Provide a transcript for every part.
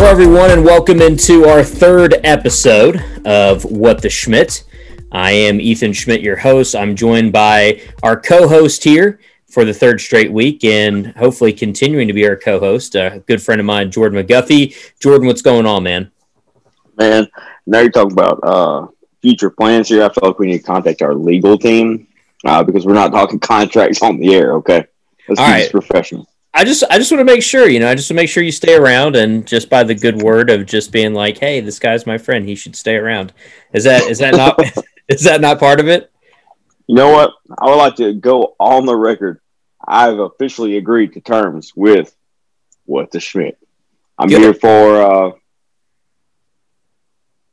Hello, everyone, and welcome into our third episode of What the Schmidt. I am Ethan Schmidt, your host. I'm joined by our co host here for the third straight week and hopefully continuing to be our co host, a good friend of mine, Jordan McGuffey. Jordan, what's going on, man? Man, now you're talking about uh, future plans here. I feel like we need to contact our legal team uh, because we're not talking contracts on the air, okay? Let's All keep right. this professional. I just I just want to make sure, you know, I just want to make sure you stay around and just by the good word of just being like, hey, this guy's my friend, he should stay around. Is that is that not is that not part of it? You know what? I would like to go on the record. I've officially agreed to terms with what the Schmidt. I'm Good. here for uh,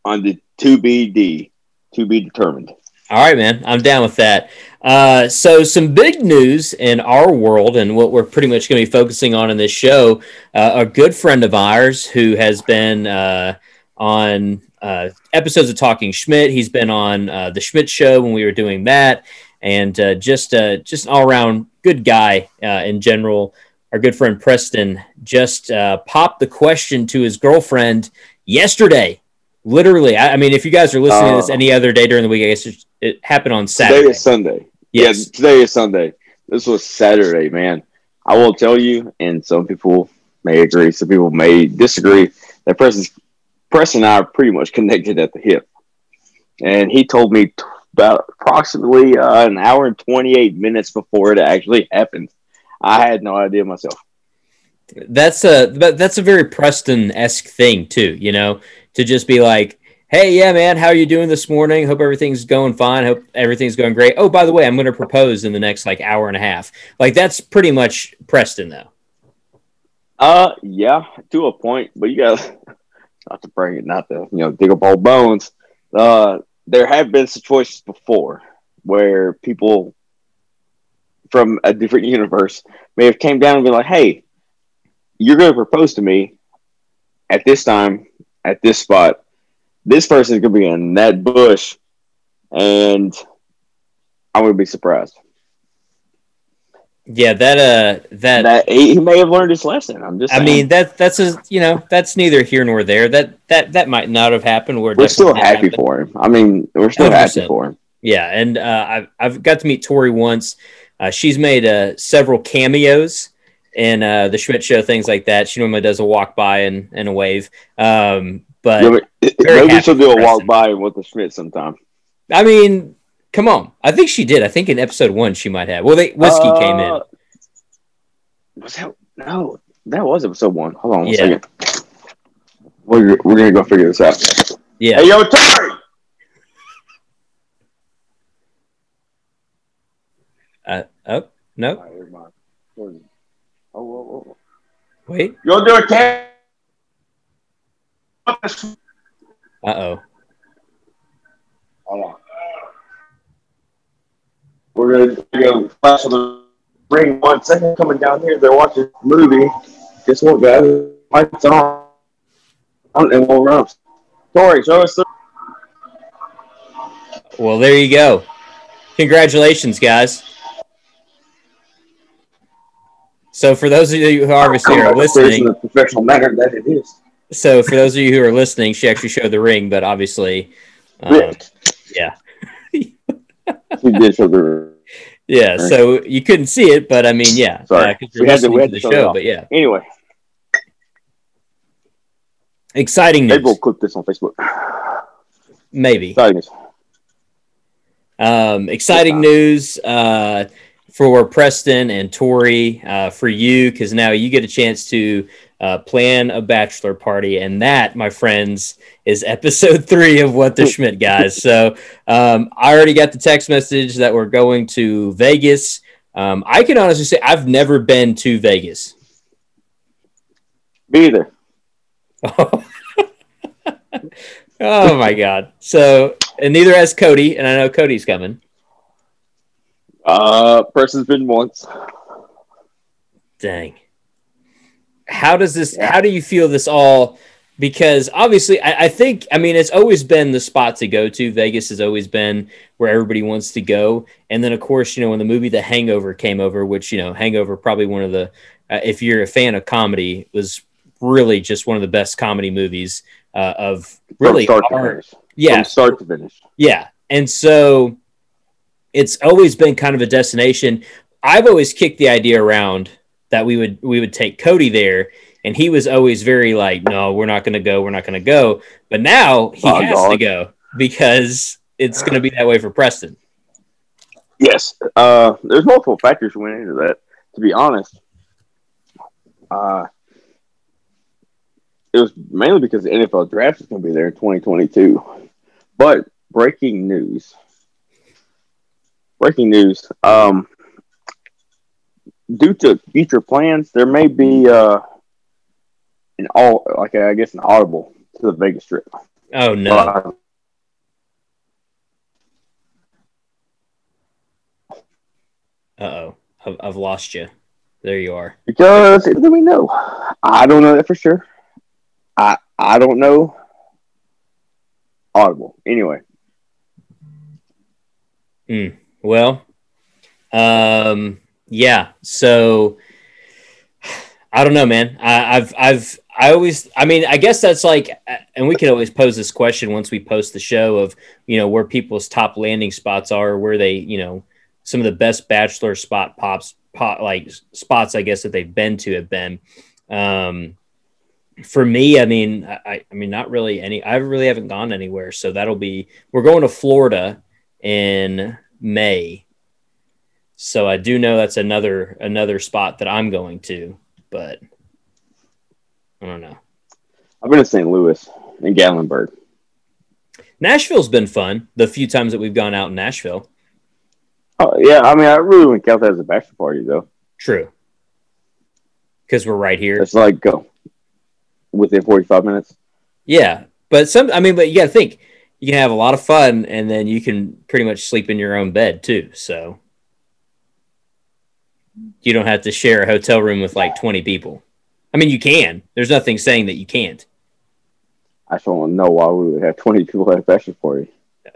on the to be D, to be determined. All right, man. I'm down with that. Uh, so, some big news in our world, and what we're pretty much going to be focusing on in this show. Uh, a good friend of ours who has been uh, on uh, episodes of Talking Schmidt. He's been on uh, the Schmidt Show when we were doing that, and uh, just just an all around good guy in general. Our good friend Preston just popped the question to his girlfriend yesterday. Literally, I, I mean, if you guys are listening to this Oh. any other day during the week, I guess it, happened on Today Saturday. is Sunday. Yes. Yeah, today is Sunday. This was Saturday, man. I will tell you, and some people may agree, some people may disagree, that Preston, Preston and I are pretty much connected at the hip. And he told me t- about approximately uh, an hour and 28 minutes before it actually happened. I had no idea myself. That's a that's a very Preston esque thing too. You know, to just be like, "Hey, yeah, man, how are you doing this morning? Hope everything's going fine. Hope everything's going great. Oh, by the way, I'm going to propose in the next like hour and a half. Like that's pretty much Preston, though. Uh, yeah, to a point, but you got not to bring it, not to you know dig up old bones. Uh, there have been situations before where people from a different universe may have came down and been like, "Hey, you're going to propose to me at this time, at this spot. This person's going to be in that bush, and I'm going be surprised." Yeah, that uh, that, That he he may have learned his lesson. I'm just. I saying. mean that that's a you know that's neither here nor there. That that that might not have happened. Or we're still happy happen. for him. I mean, we're still happy 100%. for him. Yeah, and uh, I've I've got to meet Tori once. Uh, she's made uh, several cameos in uh, the Schmidt Show, things like that. She normally does a walk by and, and a wave. Um, but Yeah, but very maybe she'll do a walk by with the Schmidt sometime. I mean, come on. I think she did. I think in episode one she might have. Well, they, whiskey came in. Uh, Was that no? That was episode one. Hold on one Yeah. second. We're, we're gonna go figure this out. Yeah. Hey, yo, Tori! Uh, oh no, Oh, whoa, whoa, wait. To do a? Uh oh. Hold on. We're gonna go flash on the ring one second. Coming down here, they're watching a movie. Guess what, guys? Lights on. On and we'll run. Tori, show us the. Well, there you go. Congratulations, guys. So, for those of you who obviously are listening, in the professional manner that it is. so for those of you who are listening, she actually showed the ring, but obviously, um, yeah, She did show the. yeah. So you couldn't see it, but I mean, yeah, Sorry. uh, you're We had to- we to the show show, but yeah, Anyway, exciting news. maybe we'll clip this on Facebook. maybe. Exciting news. Um, exciting news uh, for Preston and Tori, uh, for you, because now you get a chance to uh, plan a bachelor party. And that, my friends, is episode three of What the Schmidt Guys. So um, I already got the text message that we're going to Vegas. Um, I can honestly say I've never been to Vegas. Be there. oh my God. So, and neither has Cody. And I know Cody's coming. Uh, person's been once. Dang. How does this? How do you feel this all? Because obviously, I, I think I mean it's always been the spot to go to. Vegas has always been where everybody wants to go. And then of course, you know, when the movie The Hangover came over, which you know, Hangover probably one of the, uh, if you're a fan of comedy, was really just one of the best comedy movies uh, of really From start our- to finish. yeah From start to finish. yeah. And so it's always been kind of a destination. I've always kicked the idea around that we would we would take Cody there and he was always very like no, we're not going to go, we're not going to go. But now he Oh, has to go because it's going to be that way for Preston. Yes. Uh, there's multiple factors went into that. To be honest, uh, it was mainly because the NFL draft is going to be there in 2022. But breaking news. Breaking news. Um, due to future plans, there may be uh, an all like I guess an audible to the Vegas trip. Oh no. Uh, Uh-oh. I've, I've lost you. There you are. Because do we know? I don't know that for sure. I I don't know. Audible. Anyway, Well, um, yeah. So I don't know, man. I, I've, I've, I always, I mean, I guess that's like, and we could always pose this question once we post the show of, you know, where people's top landing spots are, where they, you know, some of the best bachelor spot pops, pot like spots, I guess that they've been to have been. Um, for me, I mean, I, I mean, not really any. I really haven't gone anywhere, so that'll be. We're going to Florida in May. So I do know that's another another spot that I'm going to, but I don't know. I've been to St. Louis and Gatlinburg. Nashville's been fun the few times that we've gone out in Nashville. Oh yeah, I mean, I really wouldn't count that as a bachelor party though. True. Because we're right here. It's like go within forty five minutes. Yeah. But some I mean, but you gotta think you can have a lot of fun and then you can pretty much sleep in your own bed too. So you don't have to share a hotel room with like 20 people. I mean, you can. There's nothing saying that you can't. I just don't know why we would have twenty people at a bachelor party.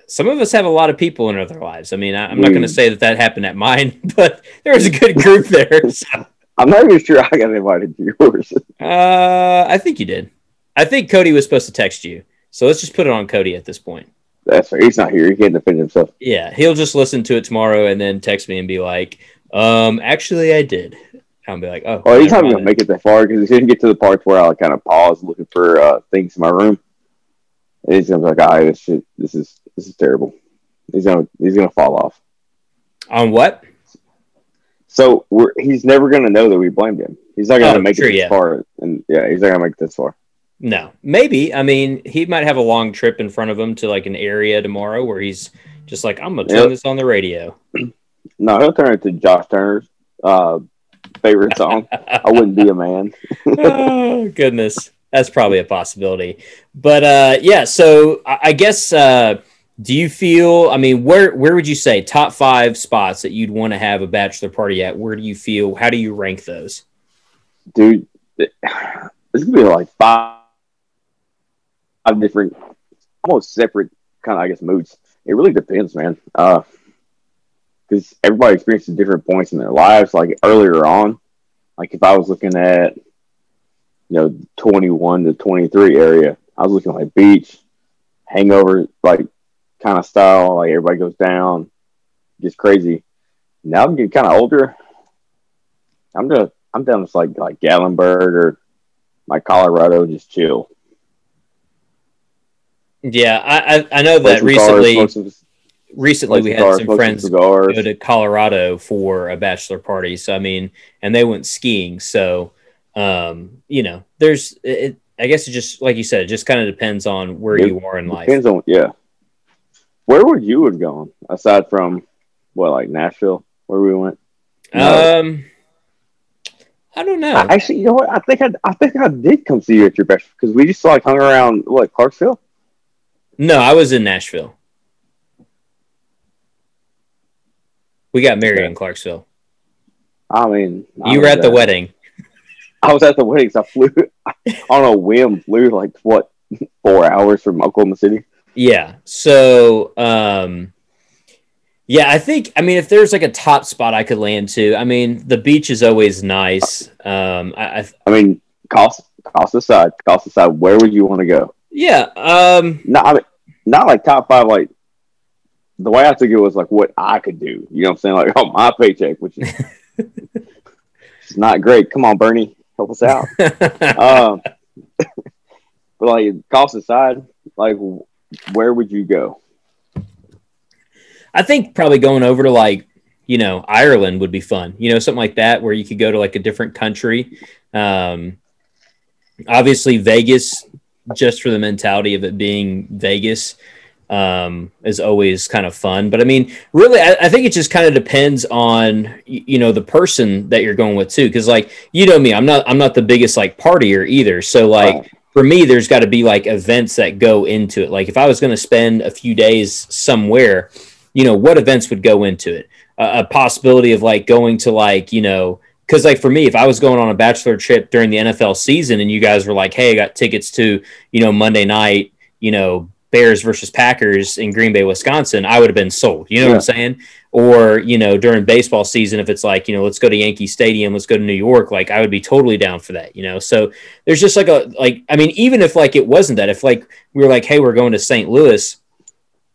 some of us have a lot of people in our lives. I mean, I, I'm not going to Mm. say that that happened at mine, but there was a good group there. So, I'm not even sure I got invited to yours. uh, I think you did. I think Cody was supposed to text you. So let's just put it on Cody at this point. That's fair. He's not here. He can't defend himself. Yeah, he'll just listen to it tomorrow and then text me and be like, um, actually, I did. I'll be like, oh, Oh, he's not gonna make it that far because he's gonna get to the part where I kind of pause looking for uh, things in my room. And he's gonna be like, "All right, this shit, this is this is terrible." He's gonna he's gonna fall off. on what? So we're he's never gonna know that we blamed him. He's not gonna Oh, make it this yeah. far, and yeah, he's not gonna make it this far. No, maybe. I mean, he might have a long trip in front of him to like an area tomorrow where he's just like, I'm gonna turn Yep. this on the radio. No, he'll turn it to Josh Turner's uh, favorite song. I wouldn't be a man. oh goodness that's probably a possibility but uh yeah so i, I guess uh do you feel i mean where where would you say top five spots that you'd want to have a bachelor party at where do you feel how do you rank those dude. This could be like five, five different, almost separate kind of, I guess, moods. It really depends, man. Uh, because everybody experiences different points in their lives. Like earlier on, like if I was looking at, you know, twenty one to twenty three area, I was looking like beach, hangover, like kind of style. Like everybody goes down, gets crazy. Now I'm getting kind of older. I'm just I'm down to like like Gatlinburg or like Colorado, just chill. Yeah i i, I know that recently cars, recently we had cars, some friends go to colorado for a bachelor party so i mean and they went skiing so um you know there's it i guess it just like you said it just kind of depends on where It you are in life Depends on yeah. Where would you have gone aside from what like Nashville, where we went? No. Um, I don't know. I- Actually, you know what? I think I, I think I did come see you at your best because we just like hung around what Clarksville. No, I was in Nashville. We got married in Clarksville. I mean, I You were at the wedding. I was at the wedding. 'cause I flew on a whim. Flew like what four hours from Oklahoma City. Yeah. So, um, yeah, I think. I mean, if there's like a top spot I could land to, I mean, the beach is always nice. Um, I, I I mean, cost cost aside, cost aside, where would you want to go? Yeah. Um, not, I mean, not like top five, like the way I took it was like what I could do. You know what I'm saying? Like on my paycheck, which is it's not great. Come on, Bernie, help us out. um, but like cost aside, like where would you go? I think probably going over to like you know Ireland would be fun. You know something like that where you could go to like a different country. Um, obviously Vegas, just for the mentality of it being Vegas, um, is always kind of fun. But I mean, really, I, I think it just kind of depends on you know the person that you're going with too. Because like you know me, I'm not I'm not the biggest like partier either. So like. For me, there's got to be like events that go into it. Like if I was going to spend a few days somewhere, you know, what events would go into it? Uh, a possibility of like going to like you know because like for me if i was going on a bachelor trip during the nfl season and you guys were like hey i got tickets to you know monday night you know bears versus packers in green bay wisconsin i would have been sold. You know yeah. what i'm saying? Or you know during baseball season if it's like you know let's go to yankee stadium let's go to new york like i would be totally down for that you know? So there's just like a like i mean even if like it wasn't that if like we were like hey we're going to st louis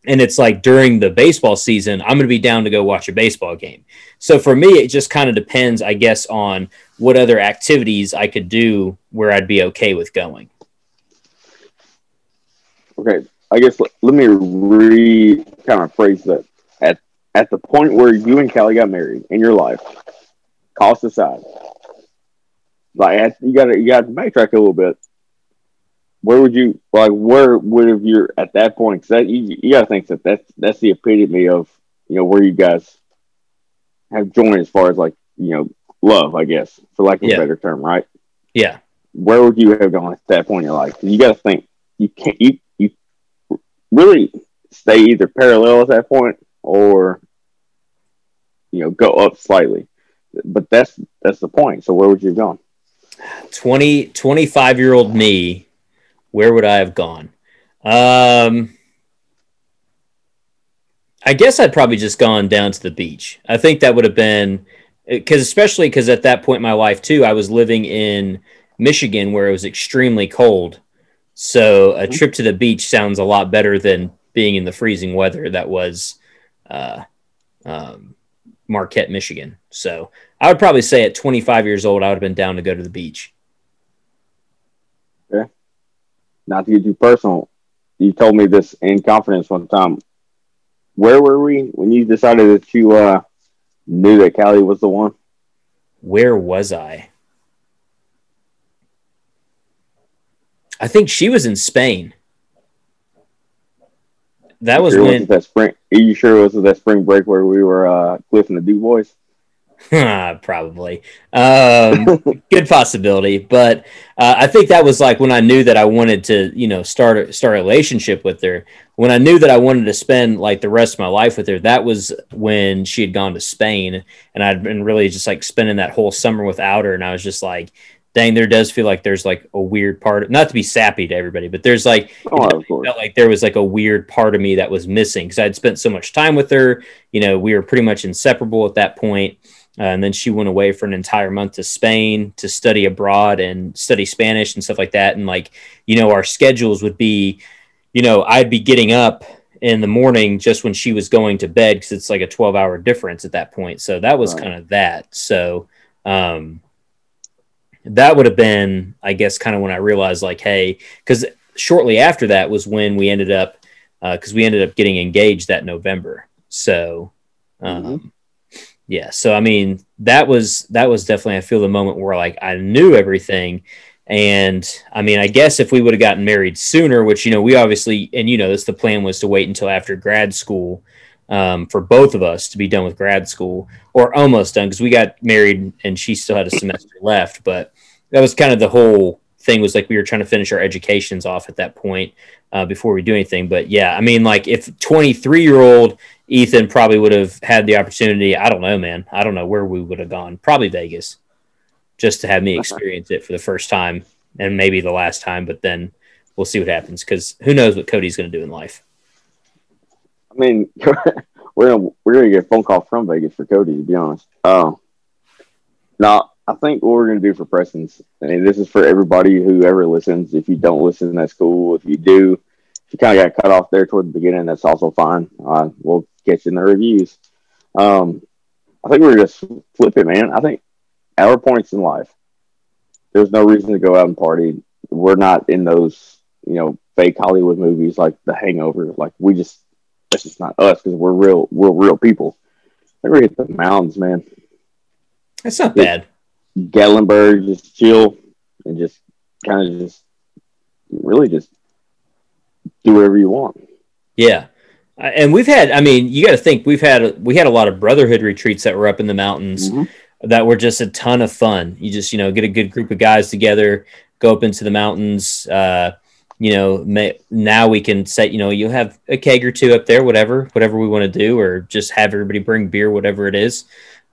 and it's like during the baseball season i'm going to be down to go watch a baseball game. So for me it just kind of depends i guess on what other activities i could do where i'd be okay with going. Okay i guess let, let me re kind of phrase that. At at the point where you and Callie got married in your life cost aside like you got to you got to backtrack a little bit where would you like? Where would have you at that point? Because that you, you got to think that that's that's the epitome of you know where you guys have joined as far as like you know love, I guess, for lack of yeah. a better term, right? Yeah. Where would you have gone at that point in your life? You got to think you can't you you really stay either parallel at that point or you know go up slightly. But that's that's the point. So where would you have gone? 20, 25 year old me where would I have gone? Um, I guess I'd probably just gone down to the beach. I think that would have been because, especially because at that point in my life too, I was living in Michigan where it was extremely cold. So a mm-hmm. trip to the beach sounds a lot better than being in the freezing weather that was uh, um, Marquette, Michigan. So I would probably say at 25 years old, I would have been down to go to the beach not to get too personal, you told me this in confidence one time. Where were we when you decided that you uh, knew that Callie was the one? Where was I? I think she was in Spain. That was sure when that spring. Are you sure it was that spring break where we were uh, Cliff and the Duke Boys? Probably. Um, good possibility, but uh, I think that was like when I knew that I wanted to, you know, start start a relationship with her. When I knew that I wanted to spend like the rest of my life with her, that was when she had gone to Spain, and I'd been really just like spending that whole summer without her, and I was just like, dang, there does feel like there's like a weird part. Not to be sappy to everybody, but there's like, oh, you know, felt like there was like a weird part of me that was missing because I'd spent so much time with her. You know, we were pretty much inseparable at that point uh, and then she went away for an entire month to Spain to study abroad and study Spanish and stuff like that. And like, you know, our schedules would be, you know, I'd be getting up in the morning just when she was going to bed because it's like a 12 hour difference at that point. So that was right. kind of that. So, um, that would have been, I guess, kind of when I realized, like, hey, because shortly after that was when we ended up, because uh, we ended up getting engaged that November. So, um, mm-hmm yeah so i mean that was that was definitely i feel the moment where like i knew everything. And i mean i guess if we would have gotten married sooner which you know we obviously and you know this the plan was to wait until after grad school um, for both of us to be done with grad school or almost done because we got married and she still had a semester left. But that was kind of the whole thing was like we were trying to finish our educations off at that point uh, before we do anything. But yeah i mean like if 23 year old Ethan probably would have had the opportunity. I don't know, man. I don't know where we would have gone. Probably Vegas, just to have me experience it for the first time and maybe the last time. But then we'll see what happens because who knows what Cody's going to do in life. I mean, we're gonna we're gonna get a phone call from Vegas for Cody. To be honest, uh, now I think what we're going to do for Preston's, and this is for everybody who ever listens. If you don't listen, that's cool. If you do, if you kind of got cut off there toward the beginning, that's also fine. Uh, we'll catch you in the reviews. Um, I think we're just flipping, man. I think our points in life, there's no reason to go out and party. We're not in those, you know, fake Hollywood movies like The Hangover. Like we just, that's just not us because we're real, we're real people. I think we hit the mountains, man. That's not bad. Gatlinburg, just chill and just kind of just really just do whatever you want. Yeah. And we've had, I mean, you got to think we've had, we had a lot of brotherhood retreats that were up in the mountains Mhm. that were just a ton of fun. You just, you know, get a good group of guys together, go up into the mountains. Uh, you know, may, now we can set, you know, you'll have a keg or two up there, whatever, whatever we want to do, or just have everybody bring beer, whatever it is.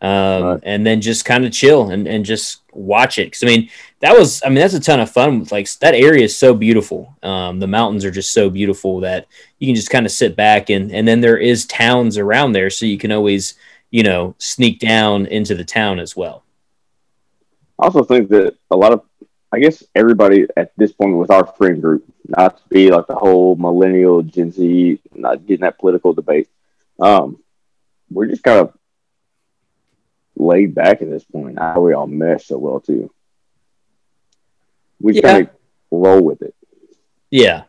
Um, Right. and then just kind of chill and, and just watch it. Cause I mean, that was, I mean, that's a ton of fun. Like that area is so beautiful. Um, the mountains are just so beautiful that you can just kind of sit back and, and then there is towns around there. So you can always, you know, sneak down into the town as well. I also think that a lot of, I guess everybody at this point with our friend group, not to be like the whole millennial Gen Z, not getting that political debate. Um, we're just kind of laid back at this point. How we all mesh so well too. We Yeah. kind of roll with it. Yeah.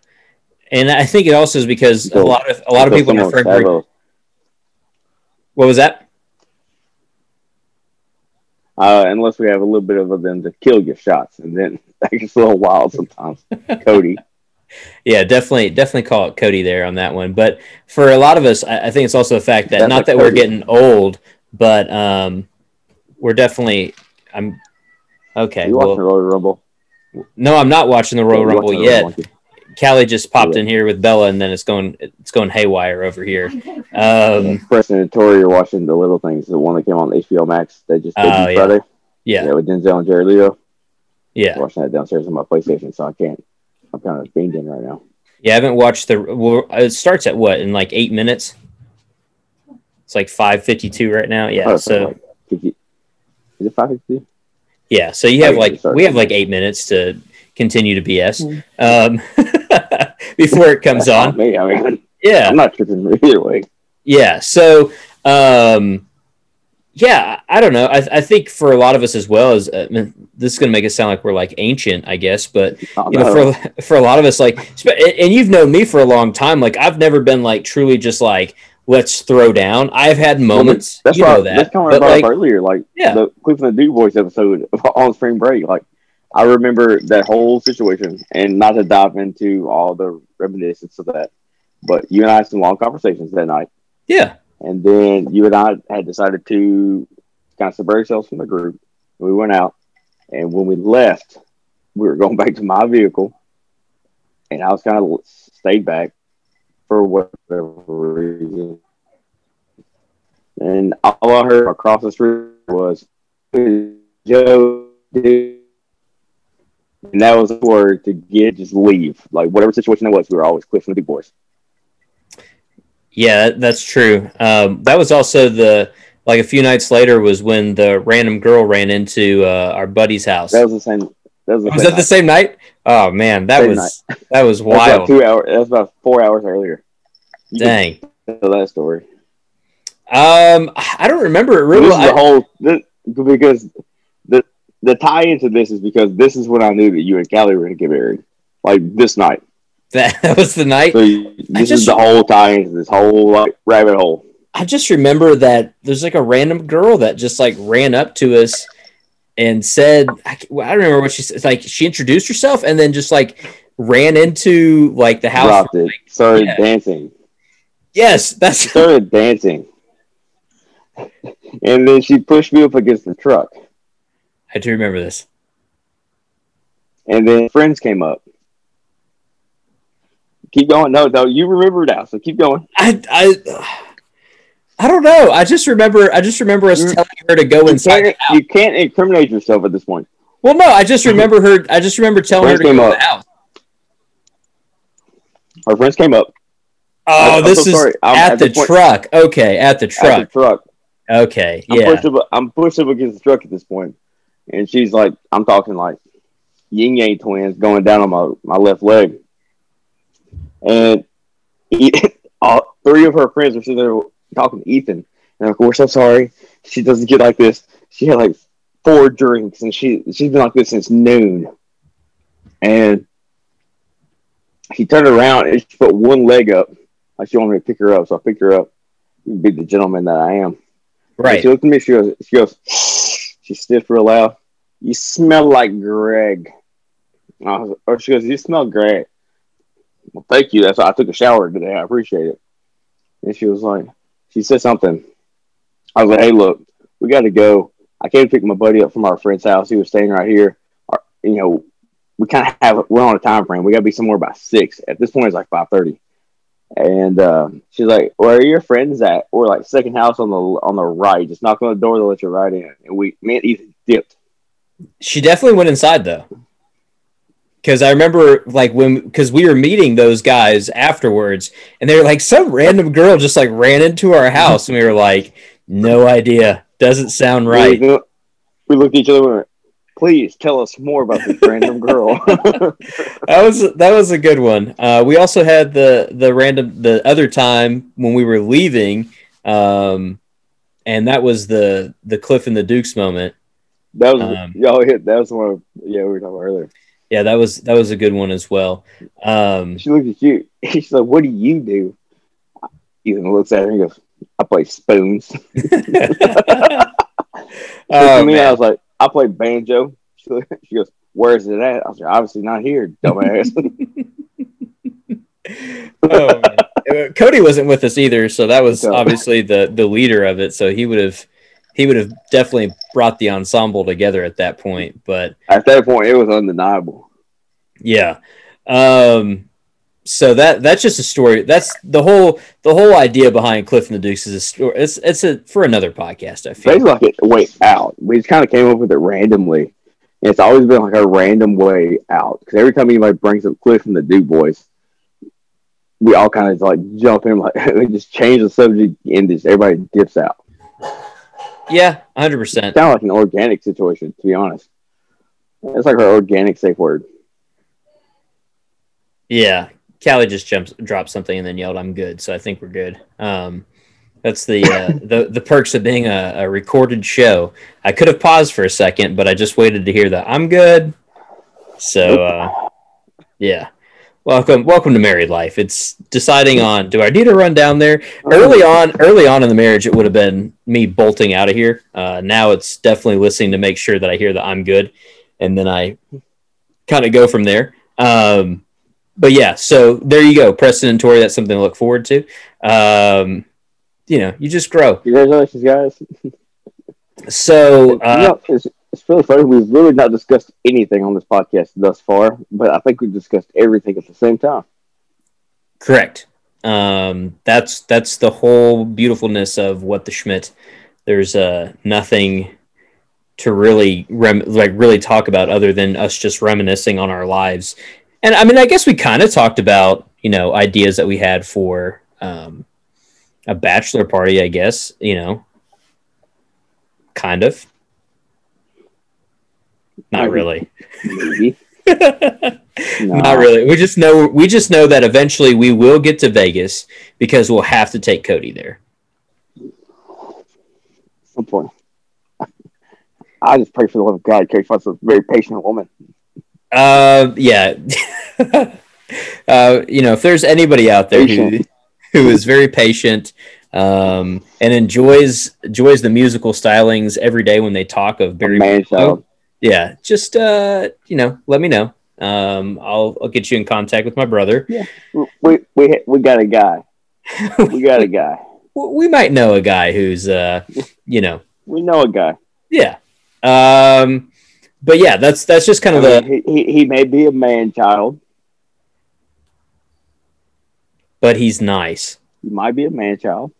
And I think it also is because a lot of, a lot of people in our friend group, what was that? uh, unless we have a little bit of them to kill your shots, and then that gets a little wild sometimes. Cody, Yeah, definitely, definitely call it Cody there on that one. But for a lot of us, I, I think it's also the fact that That's not that we're getting old, but um, we're definitely. I'm okay. you watching the Well, Royal Rumble? no, I'm not watching the Royal Rumble yet. Rumble? Callie just popped Yeah. in here with Bella, and then it's going it's going haywire over here. Um, Preston and Tori are watching the little things, the one that came on HBO Max. They just did Oh, yeah. Friday. yeah, with Denzel and Jared Leto. yeah, watching that downstairs on my PlayStation, so I can't. I'm kind of beamed in right now. yeah. I haven't watched the. Well, it starts at what in like eight minutes. It's like five fifty two right now. Yeah, Oh, so. like 50, is it five fifty? Yeah, so you have Oh, like we have like eight minutes to continue to BS Mm. um, before it comes on. me. I mean, Yeah, I'm not tripping either way. yeah. So, um, yeah, I don't know. I, I think for a lot of us as well as uh, this is going to make it sound like we're like ancient, I guess, but I you know, for for a lot of us, like, and you've known me for a long time. Like, I've never been like truly just like let's throw down. I've had moments, that's you know that, that's kind of but what I like, brought up earlier. Like Yeah. the Cleveland Duke Boys episode on spring break. Like I remember that whole situation, and not to dive into all the reminiscence of that, but you and I had some long conversations that night. yeah, And then you and I had decided to kind of separate ourselves from the group. We went out, and when we left, we were going back to my vehicle, and I was kind of stayed back for whatever reason. And all I heard across the street was Joe, dude. and that was the word to get just leave. Like whatever situation it was, we were always Cliff and the big boys. Yeah, that's true. Um, that was also the like a few nights later was when the random girl ran into uh, our buddy's house. That was the same. That was the was that the same night? Oh man, that Same was that was That's about wild. two hours. That's about four hours earlier. You Dang. tell that story. Um, I don't remember it This really. is the whole this, because the the tie into this is because this is when I knew that you and Callie were going to get married, like this night. that, that was the night. So you- this just- is the whole tie into this whole like rabbit hole. I just remember that there's like a random girl that just like ran up to us and said, I, well, I don't remember what she said. Like she introduced herself and then just like ran into like the house. Dropped it. Started yeah. dancing. Yes, that's Started dancing. And then she pushed me up against the truck. I do remember this. And then friends came up. Keep going. No, no, you remember now, so keep going. I I I don't know. I just remember I just remember us You're- telling her to go You inside. can't, the house. you can't incriminate yourself at this point. Well, no, I just mm-hmm. remember her. I just remember telling her to go came up. the house. Our friends came up. Oh, I'm this so is sorry. At, at the the truck. Okay, at the At truck. the truck. Okay, I'm yeah. pushed up. I'm pushed up against the truck at this point, and she's like, I'm talking like Ying Yang Twins going down on my, my left leg. And he, all three of her friends were sitting there talking to Ethan. And of course, I'm sorry. She doesn't get like this. She had like four drinks and she she's been like this since noon. And he turned around and she put one leg up. Like she wanted me to pick her up, so I picked her up. Be the gentleman that I am. Right. And she looked at me. She goes. She goes. She sniffed real loud. You smell like Greg. Was, or she goes. You smell great. Well, thank you. That's why I took a shower today. I appreciate it. And she was like, she said something. I was like, hey, look, we got to go. I came to pick my buddy up from our friend's house. He was staying right here. Our, you know, we kind of have we're on a time frame. We got to be somewhere by six. At this point, it's like five thirty. And uh, she's like, "Where are your friends at?" We're like second house on the on the right. Just knock on the door, they'll let you right in. And we, me and Ethan dipped. She definitely went inside though, because I remember like when because we were meeting those guys afterwards, and they were like some random girl just like ran into our house, and we were like, "No idea, doesn't sound right." We, we looked at each other. and went, Please tell us more about this random girl. that was that was a good one. Uh, we also had the the random the other time when we were leaving, um, and that was the the Cliff and the Dukes moment. That was um, y'all hit. That was one. Yeah, we were talking about earlier. Yeah, that was that was a good one as well. Um, she looks at you. She's like, "What do you do?" Ethan looks at her and goes, "I play spoons." oh, me, man. I was like, I play banjo. She, she goes, Where's it at? I was like, Obviously not here, dumbass. oh, man. Uh, Cody wasn't with us either, so that was obviously the the leader of it. So he would have he would have definitely brought the ensemble together at that point. But at that point, it was undeniable. Yeah. Um, so that that's just a story. That's the whole the whole idea behind Cliff and the Dukes is a story. It's it's a for another podcast. I feel like it way out. We just kind of came up with it randomly. And It's always been like a random way out because every time anybody brings up Cliff and the Duke Boys, we all kind of like jump in like we just change the subject and just everybody dips out. Yeah, hundred percent. Sound like an organic situation, to be honest. It's like our organic safe word. Yeah, Callie just jumped, dropped something, and then yelled, "I'm good." So I think we're good. Um, that's the uh, the the perks of being a, a, recorded show. I could have paused for a second, but I just waited to hear that I'm good. So uh, yeah, welcome welcome to married life. It's deciding on do I need to run down there early on. Early on in the marriage, it would have been me bolting out of here. Uh, now it's definitely listening to make sure that I hear that I'm good, and then I kind of go from there. Um, but yeah, so there you go, Preston and Tori. That's something to look forward to. Um, you know, you just grow. Congratulations, guys. so uh, you know, it's, really funny. We've really not discussed anything on this podcast thus far, but I think we've discussed everything at the same time. Correct. Um, that's that's the whole beautifulness of what the Schmidt. There's uh, nothing to really rem- like really talk about other than us just reminiscing on our lives and I mean, I guess we kind of talked about you know ideas that we had for um, a bachelor party. I guess you know, kind of. Not really. Maybe. no. Not really. We just know we just know that eventually we will get to Vegas because we'll have to take Cody there. Some point. I just pray for the love of God. Carrie Foss a very patient woman. Uh, yeah. uh, you know, if there's anybody out there who, who is very patient um, and enjoys enjoys the musical stylings every day when they talk of Barry Manilow, yeah, just uh, you know, let me know. Um, I'll I'll get you in contact with my brother. Yeah, we we we got a guy. we got a guy. we might know a guy who's uh, you know, we know a guy. Yeah. Um, but yeah, that's that's just kind of I mean, the. He, he may be a man child, but he's nice. He might be a man child,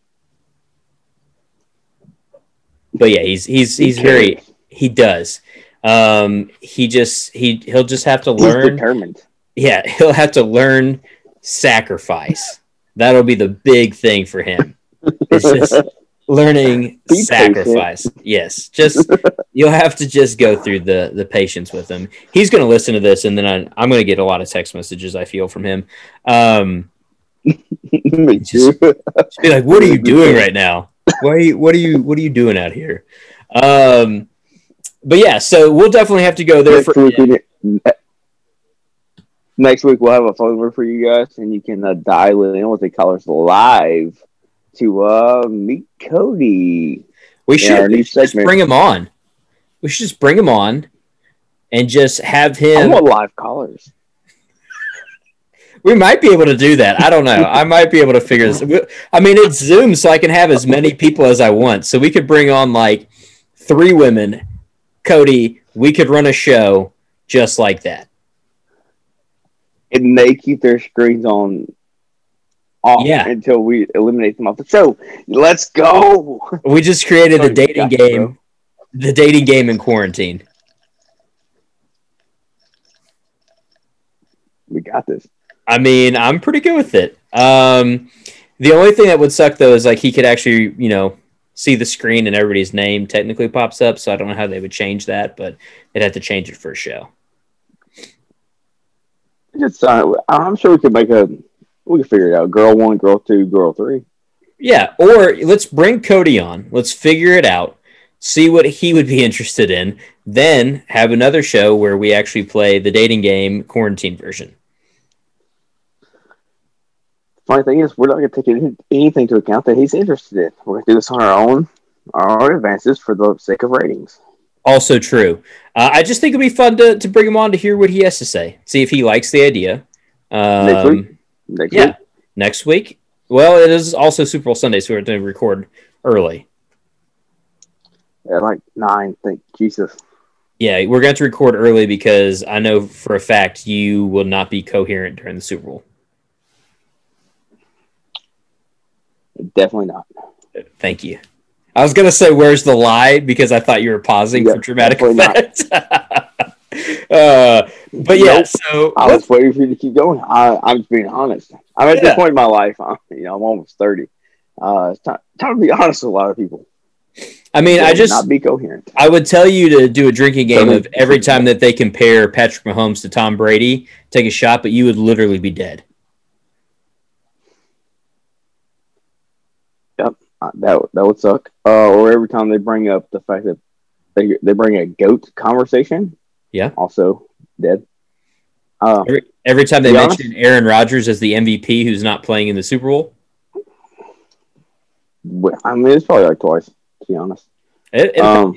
but yeah, he's he's he's very he does. Um, he just he he'll just have to learn. He's determined. Yeah, he'll have to learn sacrifice. That'll be the big thing for him. It's just learning sacrifice. Yes, just you'll have to just go through the the patience with him. He's going to listen to this, and then I, am going to get a lot of text messages. I feel from him. Um, just, just be like, "What are you doing right now? You? What are you? What are you doing out here?" Um, but yeah, so we'll definitely have to go there for. Next week we'll have a phone number for you guys, and you can uh, dial in with the callers live to uh, meet Cody. We should, we should just bring him on. We should just bring him on and just have him. I want live callers. we might be able to do that. I don't know. I might be able to figure this. I mean, it's Zoom, so I can have as many people as I want. So we could bring on like three women. Cody, we could run a show just like that. And they keep their screens on off yeah. until we eliminate them off the show. Let's go. We just created the dating game, the dating game in quarantine. We got this. I mean, I'm pretty good with it. Um, the only thing that would suck though is like he could actually, you know, see the screen and everybody's name technically pops up. So I don't know how they would change that, but they'd have to change it for a show. It's, uh, I'm sure we could make a we could figure it out. Girl one, girl two, girl three. Yeah, or let's bring Cody on. Let's figure it out. See what he would be interested in. Then have another show where we actually play the dating game quarantine version. Funny thing is, we're not going to take any, anything to account that he's interested in. We're going to do this on our own, our own advances for the sake of ratings. Also true. Uh, I just think it'd be fun to, to bring him on to hear what he has to say. See if he likes the idea. Um, next week. yeah, week? next week. Well, it is also Super Bowl Sunday, so we're going to record early. Yeah, like nine. Thank Jesus. Yeah, we're going to record early because I know for a fact you will not be coherent during the Super Bowl. Definitely not. Thank you. I was going to say, "Where's the lie?" because I thought you were pausing yep, for dramatic effect. uh, but yeah, nope. so I was waiting for you to keep going. I, am just being honest. I'm at yeah. this point in my life. I'm, you know, I'm almost thirty. Uh, it's time, time to be honest with a lot of people. I mean, I just not be coherent. I would tell you to do a drinking game of every time that they compare Patrick Mahomes to Tom Brady, take a shot, but you would literally be dead. Yep, uh, that that would suck. Uh, or every time they bring up the fact that they they bring a goat conversation, yeah. Also dead. Uh, every, every time they mention honest, Aaron Rodgers as the MVP who's not playing in the Super Bowl. I mean, it's probably like twice, to be honest. It, it, um,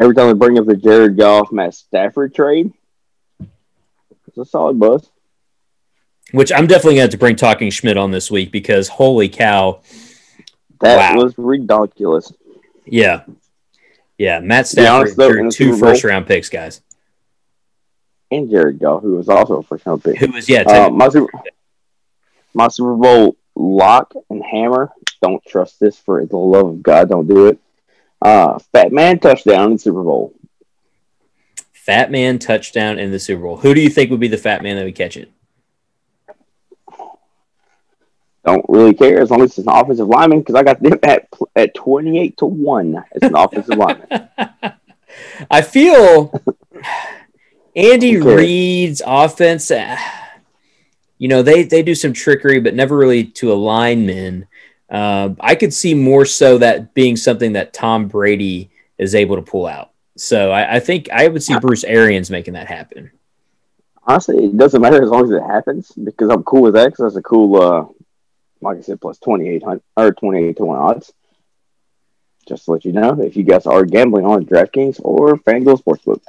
every time they bring up the Jared Goff, Matt Stafford trade, it's a solid buzz. Which I'm definitely going to have to bring Talking Schmidt on this week because holy cow. That wow. was ridiculous. Yeah. Yeah, Matt Stafford two first round picks, guys. And Jared Goff, who was also a first round pick. Who was yeah, uh, my Super my Super Bowl lock and hammer. Don't trust this for the love of God. Don't do it. Uh, Fat man touchdown in Super Bowl. Fat man touchdown in the Super Bowl. Who do you think would be the fat man that would catch it? Don't really care as long as it's an offensive lineman because I got them at at twenty eight to one as an offensive lineman. I feel Andy okay. Reid's offense. Uh, you know they they do some trickery, but never really to a lineman. Uh, I could see more so that being something that Tom Brady is able to pull out. So I, I think I would see Bruce Arians making that happen. Honestly, it doesn't matter as long as it happens because I'm cool with that because that's a cool uh, like I said, plus 2,800 or 28 to 1 odds. Just to let you know, if you guys are gambling on DraftKings or FanDuel Sportsbook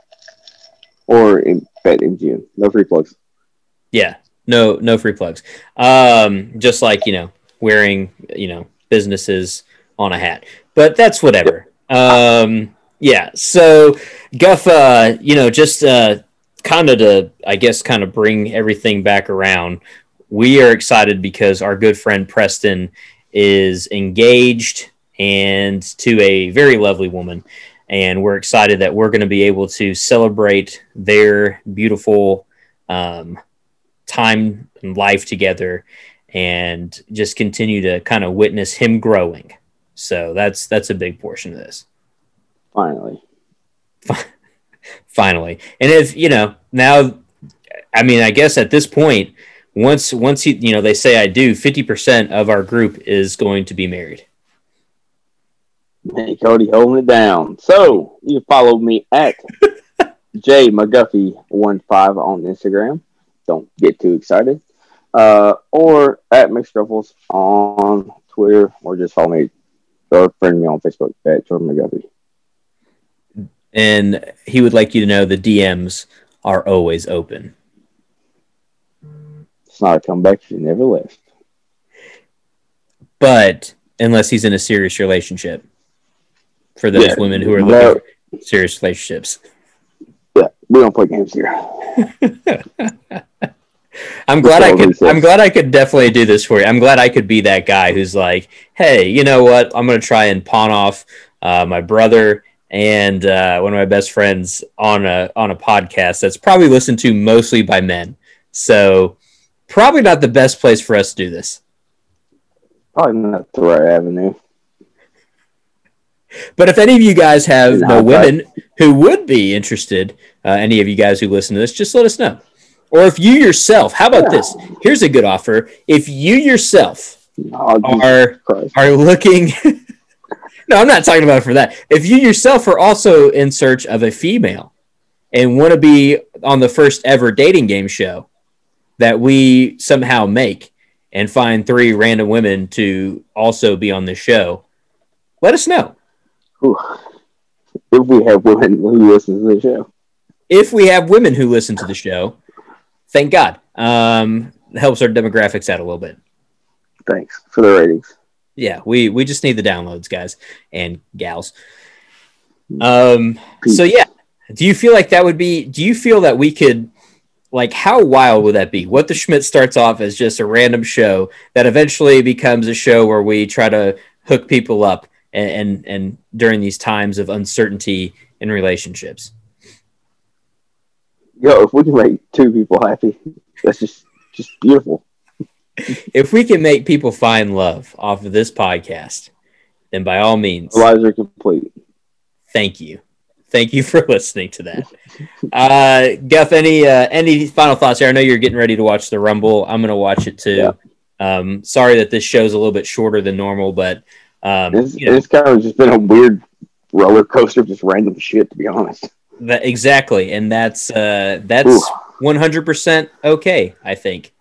or in BetMGM, no free plugs. Yeah, no, no free plugs. Um, just like, you know, wearing, you know, businesses on a hat, but that's whatever. Um, yeah. So Guff, uh, you know, just, uh, kind of to, I guess, kind of bring everything back around we are excited because our good friend Preston is engaged and to a very lovely woman. And we're excited that we're going to be able to celebrate their beautiful um, time and life together and just continue to kind of witness him growing. So that's that's a big portion of this. Finally. Finally. And if, you know, now I mean, I guess at this point, once once he, you know, they say I do, 50% of our group is going to be married. Hey, Cody holding it down. So you can follow me at J McGuffey one five on Instagram. Don't get too excited. Uh, or at McStruffles on Twitter, or just follow me or friend me on Facebook at Jordan McGuffey. And he would like you to know the DMs are always open. It's not a comeback. You never left. But unless he's in a serious relationship, for those Yeah, women who are looking no. for serious relationships. Yeah, we don't play games here. I'm glad I could. I'm glad I could definitely do this for you. I'm glad I could be that guy who's like, hey, you know what? I'm gonna try and pawn off uh, my brother and uh, one of my best friends on a on a podcast that's probably listened to mostly by men. So probably not the best place for us to do this. Probably not the right avenue. But if any of you guys have No, women who would be interested, uh, any of you guys who listen to this, just let us know. Or if you yourself, how about this? Here's a good offer. If you yourself Oh, are Christ. are looking no i'm not talking about for that if you yourself are also in search of a female and want to be on the first ever dating game show that we somehow make and find three random women to also be on the show let us know. If we have women who listen to the show. if we have women who listen to the show thank god. Um helps our demographics out a little bit. Thanks for the ratings. yeah we we just need the downloads guys and gals. Um so yeah do you feel like that would be do you feel that we could like how wild would that be what the schmidt starts off as just a random show that eventually becomes a show where we try to hook people up and and, and during these times of uncertainty in relationships Yo, if we can make two people happy, that's just just beautiful. if we can make people find love off of this podcast then by all means lives are complete. thank you thank you for listening to that uh guff any uh any final thoughts here i know you're getting ready to watch the rumble i'm gonna watch it too um sorry that this show's a little bit shorter than normal but um It's, you know it's kind of just been a weird roller coaster of just random shit, to be honest. that, exactly and that's uh that's Ooh. 100% okay i think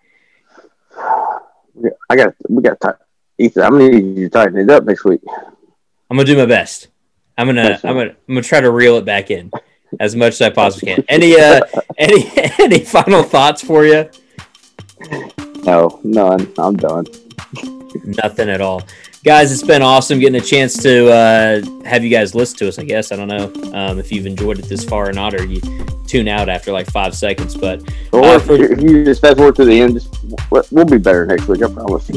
I got, we got to Ethan. I'm gonna need you to tighten it up next week. i'm gonna do my best i'm gonna i'm gonna i'm gonna try to reel it back in as much as i possibly can any uh any any final thoughts for you No, none. I'm done. Nothing at all. Guys, it's been awesome getting a chance to uh, have you guys listen to us, I guess. I don't know um, if you've enjoyed it this far or not, or you tune out after like five seconds. But Or Uh, if, for- if you just fast forward to the end, just we'll- we'll be better next week. I promise.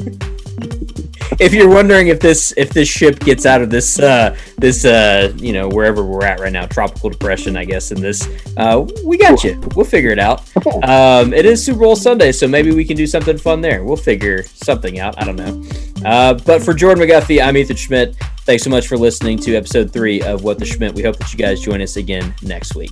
If you're wondering if this if this ship gets out of this uh, this uh, you know wherever we're at right now, tropical depression, I guess, in this, uh, we got you. We'll figure it out. Um, it is Super Bowl Sunday, so maybe we can do something fun there. We'll figure something out. I don't know. Uh, but for Jordan McGuffey, I'm Ethan Schmidt. Thanks so much for listening to episode three of What the Schmidt. We hope that you guys join us again next week.